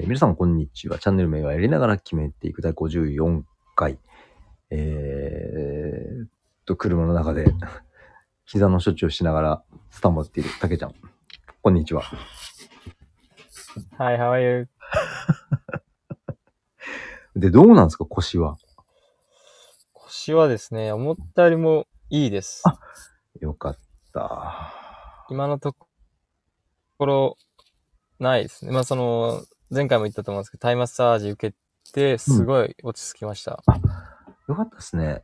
えー皆さんこんにちは。チャンネル名はやりながら決めていく第54回。えーっと、車の中で 膝の処置をしながらスタンバっているたけちゃん。こんにちは。Hi, how are you? で、どうなんですか？腰は。腰はですね、思ったよりもいいです。あよかった。今のところ、ないですね。まあ、その、前回も言ったと思うんですけど、タイマッサージ受けて、すごい落ち着きました。よかったですね。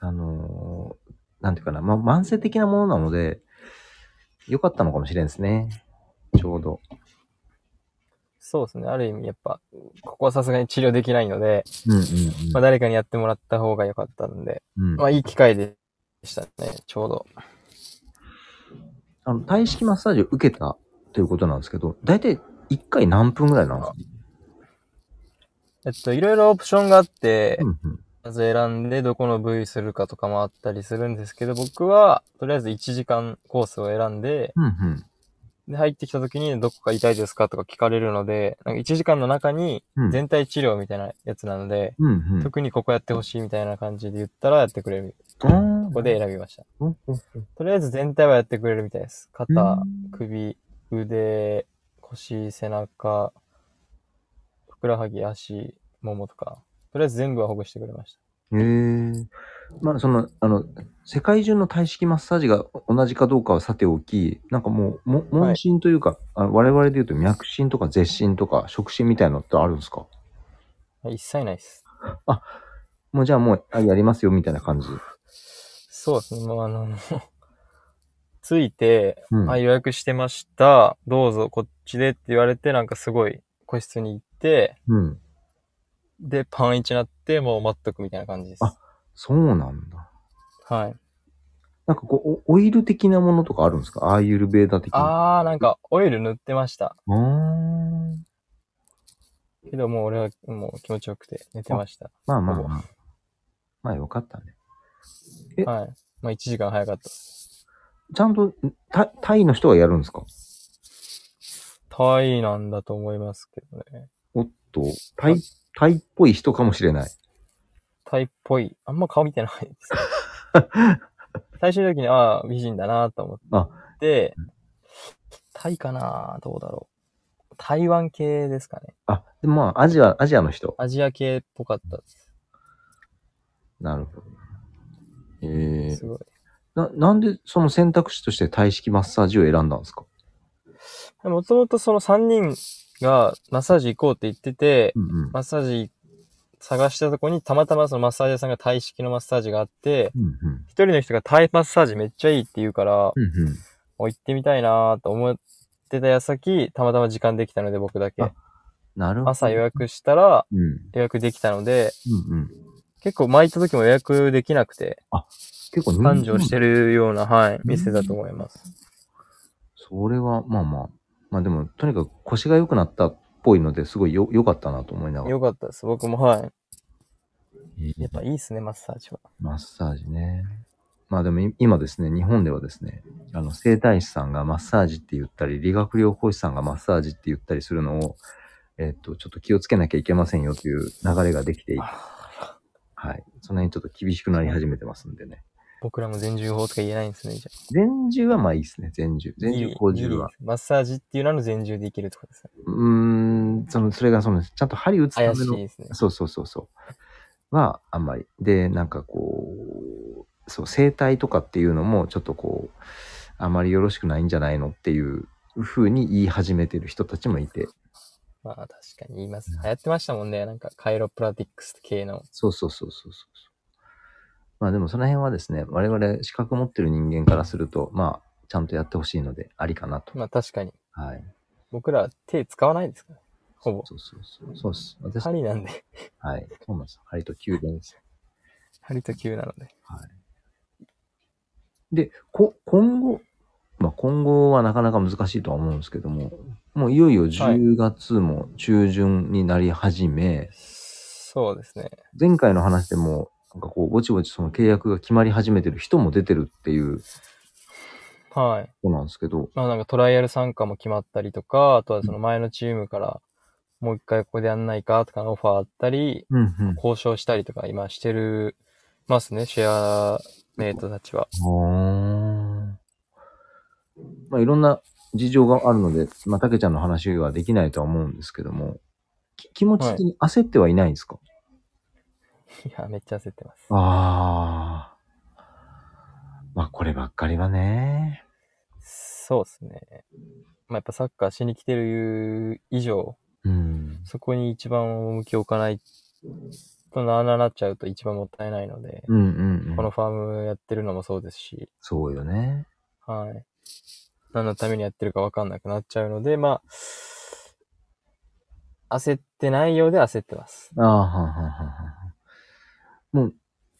あのーなんていうかな、ま、慢性的なものなので、よかったのかもしれんですね。ちょうど。そうですね。ある意味、やっぱ、ここはさすがに治療できないので、うんうんまあ、誰かにやってもらった方が良かったんで、うん。うんまあ、いい機会でしたね、ちょうど。あの、体式マッサージを受けたということなんですけど、だいたい1回何分ぐらいなんですか？えっと、いろいろオプションがあって、うんうん。まず選んでどこの部位するかとかもあったりするんですけど、僕は、とりあえず1時間コースを選んで、うんうん。で、入ってきた時にどこか痛いですかとか聞かれるので、なんか1時間の中にうん全体治療みたいなやつなので、うんうん。特にここやってほしいみたいな感じで言ったらやってくれる。ここで選びました。とりあえず全体はやってくれるみたいです。うん肩、首、腕、腰、背中、ふくらはぎ、足、ももとか。とりあえず全部はほぐしてくれましへえ。まあ、その、あの、世界中の体式マッサージが同じかどうかはさておき、なんかもう、も問診というか、あ我々で言うと脈診とか絶診とか触診みたいなのってあるんですか？た。一切ないです。もうじゃあもう、あやりますよみたいな感じ。そうですね。もうあの、ついて、うん。あ、予約してました。どうぞこっちでって言われて、なんかすごい個室に行って、うん。で、パンイチなって、もう待っとくみたいな感じです。あそうなんだ。はい。なんかこう、おオイル的なものとかあるんですか？アーユルベーダ的な。あー、なんかオイル塗ってました。あーけどもう俺はもう気持ちよくて寝てました。まあまあまあ。まあよかったね。え？はい。まあ1時間早かった。ちゃんと、タタイの人がやるんですか？タイなんだと思いますけどね。おっと、タイ、タイっぽい人かもしれない。タイっぽい。あんま顔見てないです。最終的に、ああ、美人だなと思って、タイかなどうだろう。台湾系ですかね。あ、でもまあ、アジア、アジアの人。アジア系っぽかったです。なるほど。ええすごい。な、なんでその選択肢として体式マッサージを選んだんですか？もともとその3人がマッサージ行こうって言ってて、うんうん。マッサージ探したとこにたまたまそのマッサージ屋さんがタイ式のマッサージがあって、うんうん。一人の人がタイマッサージめっちゃいいって言うから、うんうん。もう行ってみたいなと思ってた矢先、たまたま時間できたので僕だけあ。なるほど。朝予。約したらうん。予約できたので、うんうん。結構前行った時も予約できなくて、結構繁盛してるような、はい、店だと思います。それは、まあまあ。まあでも、とにかく腰が良くなったっぽいので、すごいよ、良かったなと思いながら。よかったです。僕も、はい。ええやっぱいいっすね、マッサージは。マッサージね。まあでもい今ですね、日本ではですね、あの、整体師さんがマッサージって言ったり、理学療法士さんがマッサージって言ったりするのを、えっと、ちょっと気をつけなきゃいけませんよという流れができていて、はい。その辺ちょっと厳しくなり始めてますんでね。僕らも全重法とか言えないんですね、じゃ全重はまあいいですね、全重。あ。全重、後重は。。マッサージっていうのの全重でいけるとかですね。うーん、その、それがその、ちゃんと針打つための怪しい、ですね。そうそうそうそう。は、あんまり。で、なんかこう、そう、生態とかっていうのも、ちょっとこう、あまりよろしくないんじゃないのっていう風に言い始めてる人たちもいて。まあ確かに言います。流行ってましたもんね。なんかカイロプラティックス系の。そうそうそうそうそう。まあでもその辺はですね、我々資格持ってる人間からすると、まあ、ちゃんとやってほしいので、ありかなと。まあ確かに。はい。僕らは手使わないですから。ほぼ。そうそうそう。そうです。私、針なんで。はい。そうなんです。針と宮殿です。針と球なので。はい。で、こ、今後、まあ、今後はなかなか難しいとは思うんですけども、もういよいよ10月も中旬になり始め、そうですね。前回の話でも、なんかこう、ぼちぼちその契約が決まり始めてる人も出てるっていうはい。そうなんですけど、まあなんかトライアル参加も決まったりとか、あとはその前のチームからもう一回ここでやんないかとかのオファーあったり、うんうん。交渉したりとか今してるますね、シェアメイトたちは。あまあ、いろんな事情があるので、まあ、たけちゃんの話はできないとは思うんですけども、き気持ち的に焦ってはいないんですか、いや、めっちゃ焦ってます。ああ。まあ、こればっかりはね。そうですね。まあやっぱサッカーしに来てる以上、うん。そこに一番重きを置かないとなあなあなっちゃうと一番もったいないので、うんうん、うん。このファームやってるのもそうですし、そうよね。はい。何のためにやってるかわかんなくなっちゃうので、まあ、焦ってないようで焦ってます。ああ、はんはんはんはん。も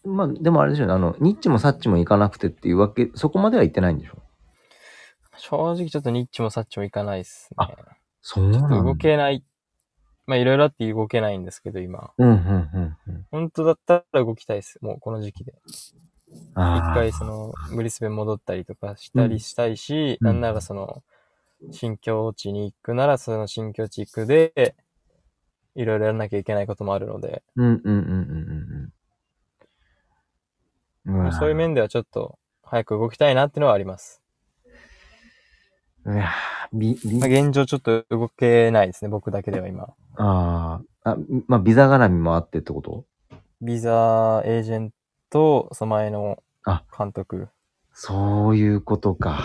う、まあ、でもあれでしょうね。あの、ニッチもサッチも行かなくてっていうわけ、そこまでは行ってないんでしょ正直ちょっとニッチもサッチもいかないっすね。そうなんだ。ちょっと動けない。まあいろいろあって動けないんですけど、今。うん、うん、うん、うん。本当だったら動きたいです。もうこの時期で。一回その、ブリスベン戻ったりとかしたりしたいし、うん。なんならその、新境地に行くなら、その新境地行くで、いろいろやらなきゃいけないこともあるので、うん、うん、うん、うん、うんうそういう面ではちょっと、早く動きたいなっていうのはあります。うわび、びまあ、、現状ちょっと動けないですね、僕だけでは今。ああ、あ、まあ、ビザ絡みもあってってこと？ビザエージェント、その前のあ監督。そういうことか。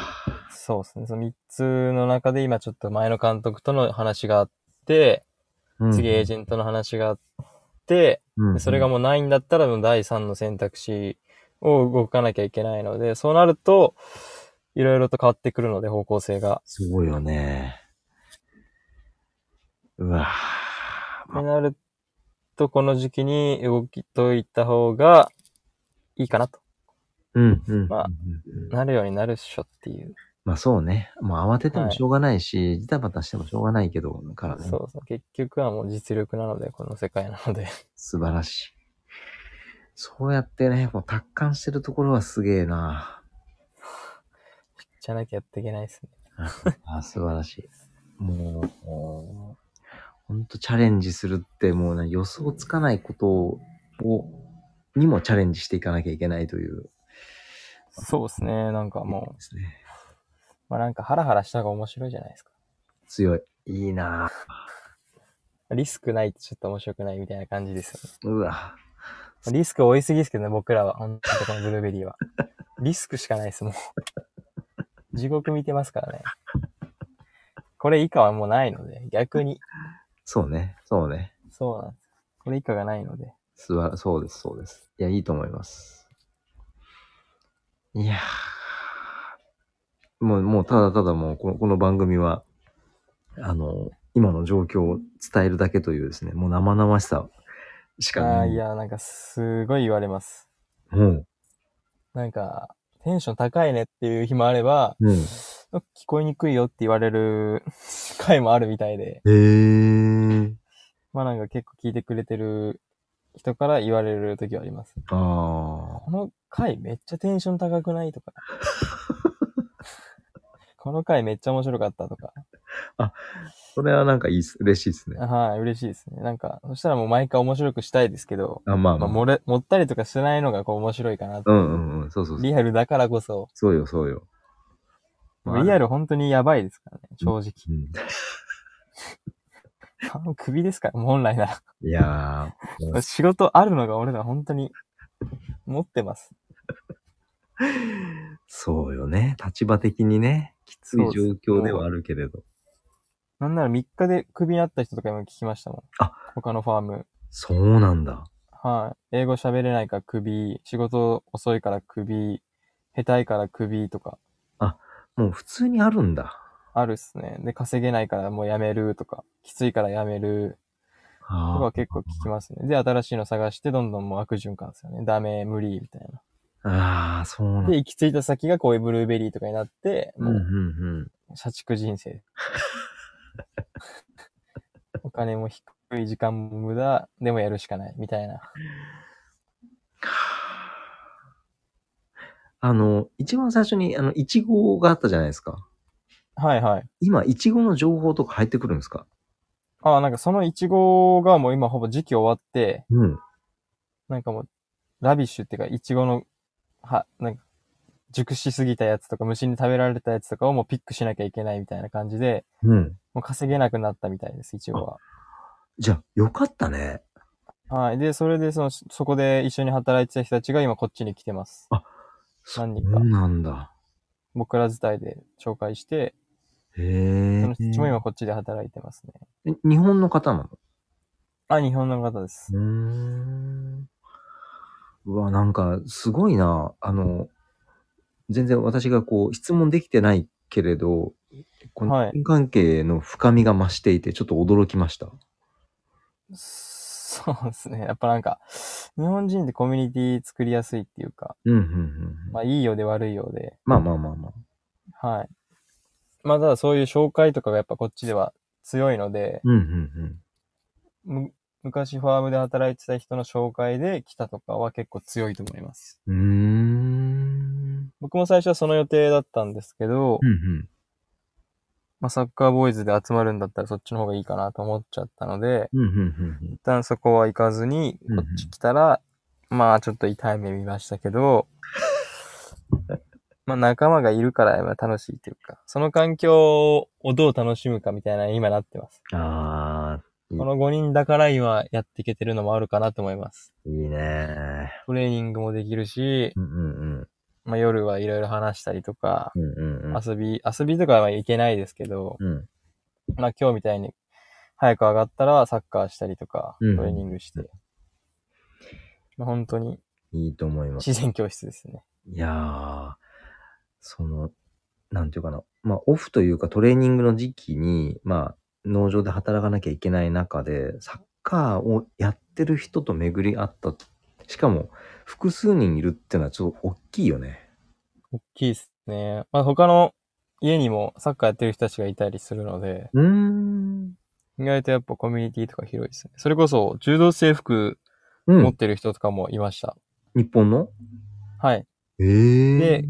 そうですね。その3つの中で今ちょっと前の監督との話があって、うん次エージェントの話があって、うんでそれがもうないんだったらもう第3の選択肢を動かなきゃいけないので、そうなると、いろいろと変わってくるので方向性が。そうよね。うわってなると、この時期に動きといった方がいいかなと。うん、うん。まあなるようになるっしょっていう。まあそうね。もう慌ててもしょうがないし、ジタバタしてもしょうがないけど、からね。そうそう。結局はもう実力なので、この世界なので。素晴らしい。そうやってね、もう達観してるところはすげえな。じゃなきゃやっていけないですね。あ素晴らしい。もう、もうほんとチャレンジするってもうね、予想つかないことを、にもチャレンジしていかなきゃいけないという。そうですね。なんかもですね。う、まあなんかハラハラした方が面白いじゃないですか。強い。いいなリスクないとちょっと面白くないみたいな感じですよね。うわ。リスク多いすぎですけどね、僕らは。本当にこのブルーベリーは。リスクしかないです、もう。地獄見てますからね。これ以下はもうないので、逆に。そうね。そうね。そうなんです。これ以下がないので。すばそうです、そうです。いや、いいと思います。いやーもう、もう、ただただもう、このこの番組は、あの、今の状況を伝えるだけというですね、もう生々しさしかない。いや、なんかすごい言われます。もう、なんか、テンション高いねっていう日もあれば、もう、聞こえにくいよって言われる 回もあるみたいで、へー。まあなんか結構聞いてくれてる人から言われる時はあります。あこの回めっちゃテンション高くないとか。この回めっちゃ面白かったとか。あ。それはなんかいいっす。嬉しいですね。はい、嬉しいですね。なんか、そしたらもう毎回面白くしたいですけど、あ、まあまあ、まあ。漏れ、盛ったりとかしないのがこう面白いかなってうんうんうん。そうそうそう。リアルだからこそ、そうよ、そうよ。まあリアル本当にやばいですからね、正直。うん 首ですから、本来なら。いや仕事あるのが俺ら本当に持ってます。そうよね。立場的にね、きつい状況ではあるけれど。なんなら3日で首になった人とか今聞きましたもん。あ他のファーム。そうなんだ。はい。英語喋れないから首、仕事遅いから首、下手いから首とか、もう普通にあるんだ。あるっすね。で、稼げないからもうやめるとか、きついからやめるとあか結構聞きますね。で、新しいの探してどんどんもう悪循環ですよね。ダメ、無理、みたいな。ああ、そうなんだ。で、行き着いた先がこういうブルーベリーとかになって、うんうんもう、うん。社畜人生。お金も低い時間も無駄、でもやるしかない、みたいな。あの、一番最初に、あの、いちごがあったじゃないですか。はいはい。今、いちごの情報とか入ってくるんですか？ああ、なんかそのイチゴがもう今ほぼ時期終わって、うん。なんかもう、ラビッシュっていうか、イチゴの、は、なんか、熟しすぎたやつとか、虫に食べられたやつとかをもうピックしなきゃいけないみたいな感じで、うん。もう稼げなくなったみたいです、イチゴは。じゃあ、よかったね。はい。で、それでその、そこで一緒に働いてた人たちが今こっちに来てます。そう何人かなんだ。僕ら伝いで紹介して、へえその。人も今こっちで働いてますね。え日本の方なの？あ、日本の方です。うーん。うわ、なんか、すごいな。あの、全然私がこう、質問できてないけれど、この関係の深みが増していて、ちょっと驚きました。そうですね。やっぱなんか、日本人ってコミュニティ作りやすいっていうか、うん、うん、うん。まあいいようで悪いようで、まあまあまあまあ。はい。まあただそういう紹介とかがやっぱこっちでは強いので、うん、うん、む昔ファームで働いてた人の紹介で来たとかは結構強いと思います。うん。うーん。僕も最初はその予定だったんですけど、うん、うん。まあサッカーボーイズで集まるんだったらそっちの方がいいかなと思っちゃったので、うん、うん、うん。一旦そこは行かずに、うんうんこっち来たら、まあちょっと痛い目見ましたけど、まあ仲間がいるから楽しいっていうか、その環境をどう楽しむかみたいな今なってます。あうんこの5人だから今やっていけてるのもあるかなと思います。ー、いいねトレーニングもできるし、うん、うん、まあ夜はいろいろ話したりとか、うん。うん、うん、うん。遊び、遊びとかはいけないですけど、うん。まあ今日みたいに早く上がったらサッカーしたりとか、うんトレーニングして、まあ本当にいいと思います。自然教室ですね。いやー、その、なんていうかな。まあ、オフというかトレーニングの時期に、まあ、農場で働かなきゃいけない中で、サッカーをやってる人と巡り合った。しかも、複数人いるっていうのはちょっと大きいよね。大きいですね。まあ他の家にもサッカーやってる人たちがいたりするので、うーん。意外とやっぱコミュニティとか広いですね。それこそ柔道制服うん。持ってる人とかもいました。日本の？はい。ええで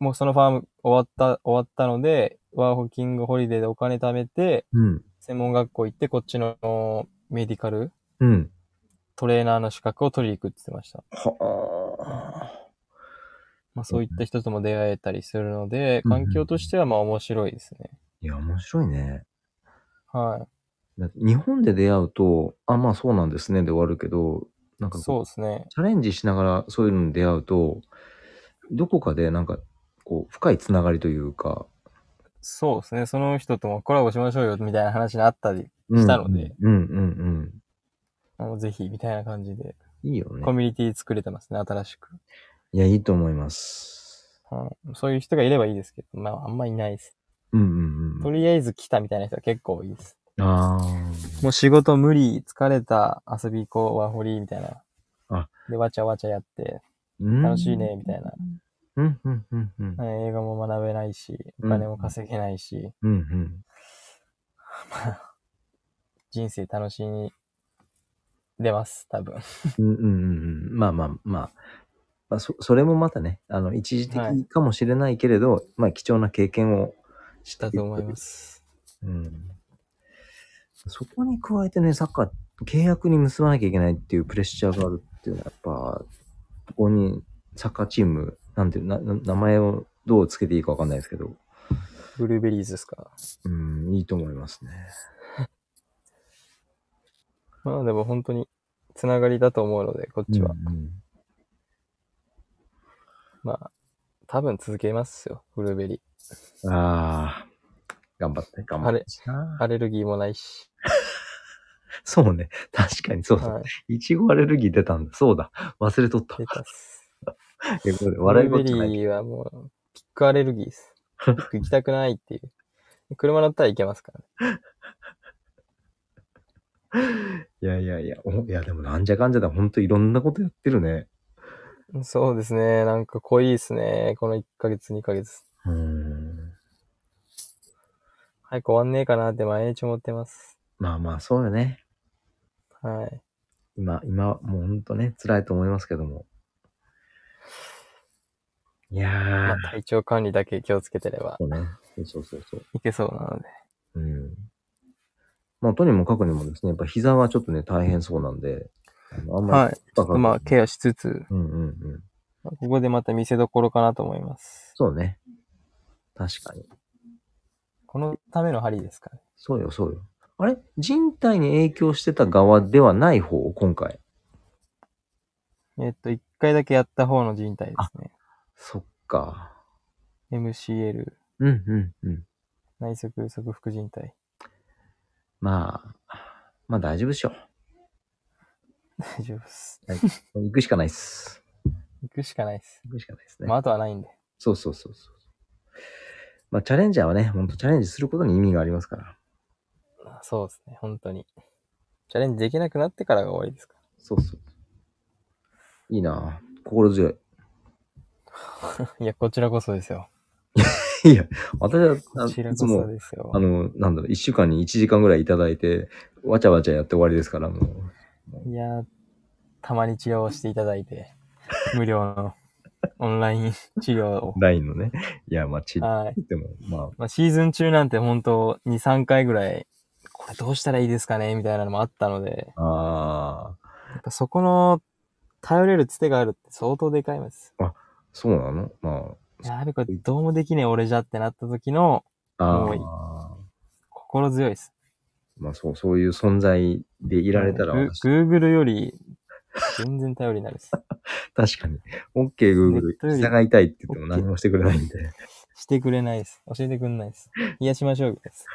もうそのファーム終わった、終わったので、ワーホキングホリデーでお金貯めて、うん。専門学校行って、こっちのメディカルうん。トレーナーの資格を取りに行くって言ってました。はまあそういった人とも出会えたりするので、環境としてはまあ面白いですね。いや、面白いね。はい。日本で出会うと、あ、まあそうなんですねで終わるけど、なんかそうですね。チャレンジしながらそういうのに出会うと、どこかでなんか、こう、深いつながりというか、そうですね。その人ともコラボしましょうよ、みたいな話にあったりしたので、うんうんうんもうぜひ、みたいな感じで、うん。いいよねコ。ミュニティ作れてますね、新しく。いや、いいと思います。はいそういう人がいればいいですけど、まあ、あんまいないです。うんうんうん。とりあえず来たみたいな人は結構多いです。あもう仕事無理、疲れた、遊び行こう、ワーホリみたいな。あで、わちゃわちゃやって、あ。楽しいね、みたいな。うんうんうんうん。はい映画も学べないし、お金も稼げないし、うんうん。人生楽しみ出ます、多分。うんうんうんうん。まあまあまあ。まあ、そ、それもまたね、あの、一時はい的かもしれないけれど、まあ、貴重な経験をしだと思います。うん。そこに加えてね、サッカー、契約に結ばなきゃいけないっていうプレッシャーがあるっていうのは、やっぱ、ここにサッカーチーム、なんていう、な、な名前をどうつけていいかわかんないですけど、ブルーベリーズですか？うん、いいと思いますね。まあでも本当に、つながりだと思うので、こっちは。うんまあ、多分続けますよ、ブルーベリうんああ、頑張って、頑張って。ー。アレルギーもないし。そうね。確かにそうだ。はい。いちごアレルギー出たんだ。そうだ。忘れとった。出たっす。えこれブ笑いルーベ事じゃない。リーはもう、ピックアレルギーです。ピック行きたくないっていう。車乗ったら行けますからね。いやいやいや、おいやでもなんじゃかんじゃだ。ほんといろんなことやってるね。そうですね。なんか濃いですね。この1ヶ月、2ヶ月。うーん。早く終わんねえかなって毎日思ってます。まあまあ、そうよね。はい。今、今、もうほんとね、辛いと思いますけども。いやまあー、体調管理だけ気をつけてればそうね。そうそうそう。いけそうなので。うん。まあ、とにもかくにもですね、やっぱ膝はちょっとね、大変そうなんで、あのあんまりはい。ちょっとまあ、ケアしつつ、うんうんうん。ここでまた見せどころかなと思います。そうね。確かに。このための針ですかね。そうよ、そうよ。あれ？人体に影響してた側ではない方？今回。えっと、一回だけやった方の人体ですね。そっか。MCL、うんうんうん。内側側副人体。まあ、まあ大丈夫でしょ大丈夫です。う。行くしかないっす。行くしかないです。行くしかないですね。まあ、あとはないんで。そうそうそうそう。まあ、チャレンジャーはね、ほんとチャレンジすることに意味がありますから。そうですね、本当に。チャレンジできなくなってからが終わりですかそうそう。いいなぁ心強い。ら。いや、こちらこそですよ。いや、私はあこちらこそですよあ。の、なんだろう、一週間に一時間ぐらいいただいて、わちゃわちゃやって終わりですから、もう。いや、たまに治療をしていただいて、無料のオンライン治療を。LINE のね。いや、まあ、ち、はい。でも、ままあ、シーズン中なんて本当2、3回ぐらい、これどうしたらいいですかねみたいなのもあったので、あ、ああ、やっぱそこの頼れるつてがあるって相当でかいです。そうなの？まいや、あれこれどうもできねえ俺じゃってなった時のあ、あ心強いです。まあ、そう、そういう存在でいられたら Google より全然頼りになるです。確かに。OK, ネ Google 従いたいって言っても何もしてくれないんで。してくれないです。教えてくれないです。癒しましょうです。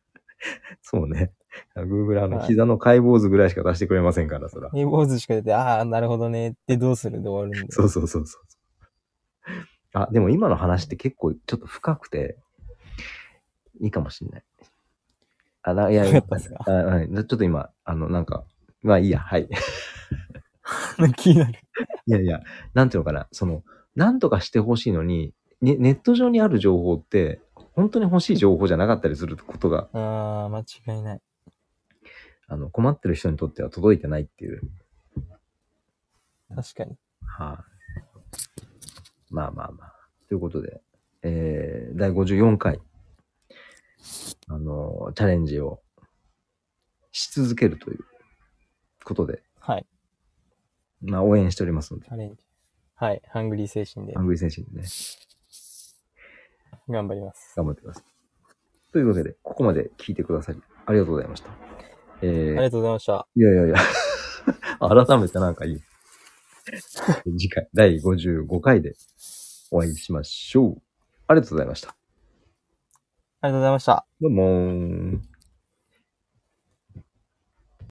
そうね。Google あの、はい膝の解剖図ぐらいしか出してくれませんから、そら。平坊主しか出て、ああ、なるほどね。で、どうする？で終わるんで。そうそうそうそう。あ、でも今の話って結構ちょっと深くて、いいかもしんない。あ、な、いやいやったですか？あはい。ちょっと今、あの、なんか、まあいいや、はい。気になる。いやいや、なんていうのかな、その、なんとかしてほしいのに、ね、ネット上にある情報って、本当に欲しい情報じゃなかったりすることが、ああ、間違いない。あの、困ってる人にとっては届いてないっていう。確かに。はい、まあまあまあ。ということで、えー、第54回、あの、チャレンジをし続けるということで、はい。まあ応援しておりますので、チャレンジ。はい。ハングリー精神でハングリー選手にね、頑張ります。頑張ってください。というわけで、ここまで聞いてくださり、ありがとうございました。えー、ありがとうございました。いやいやいや、改めてなんかいい。次回、第55回でお会いしましょう。ありがとうございました。ありがとうございました。どうもー。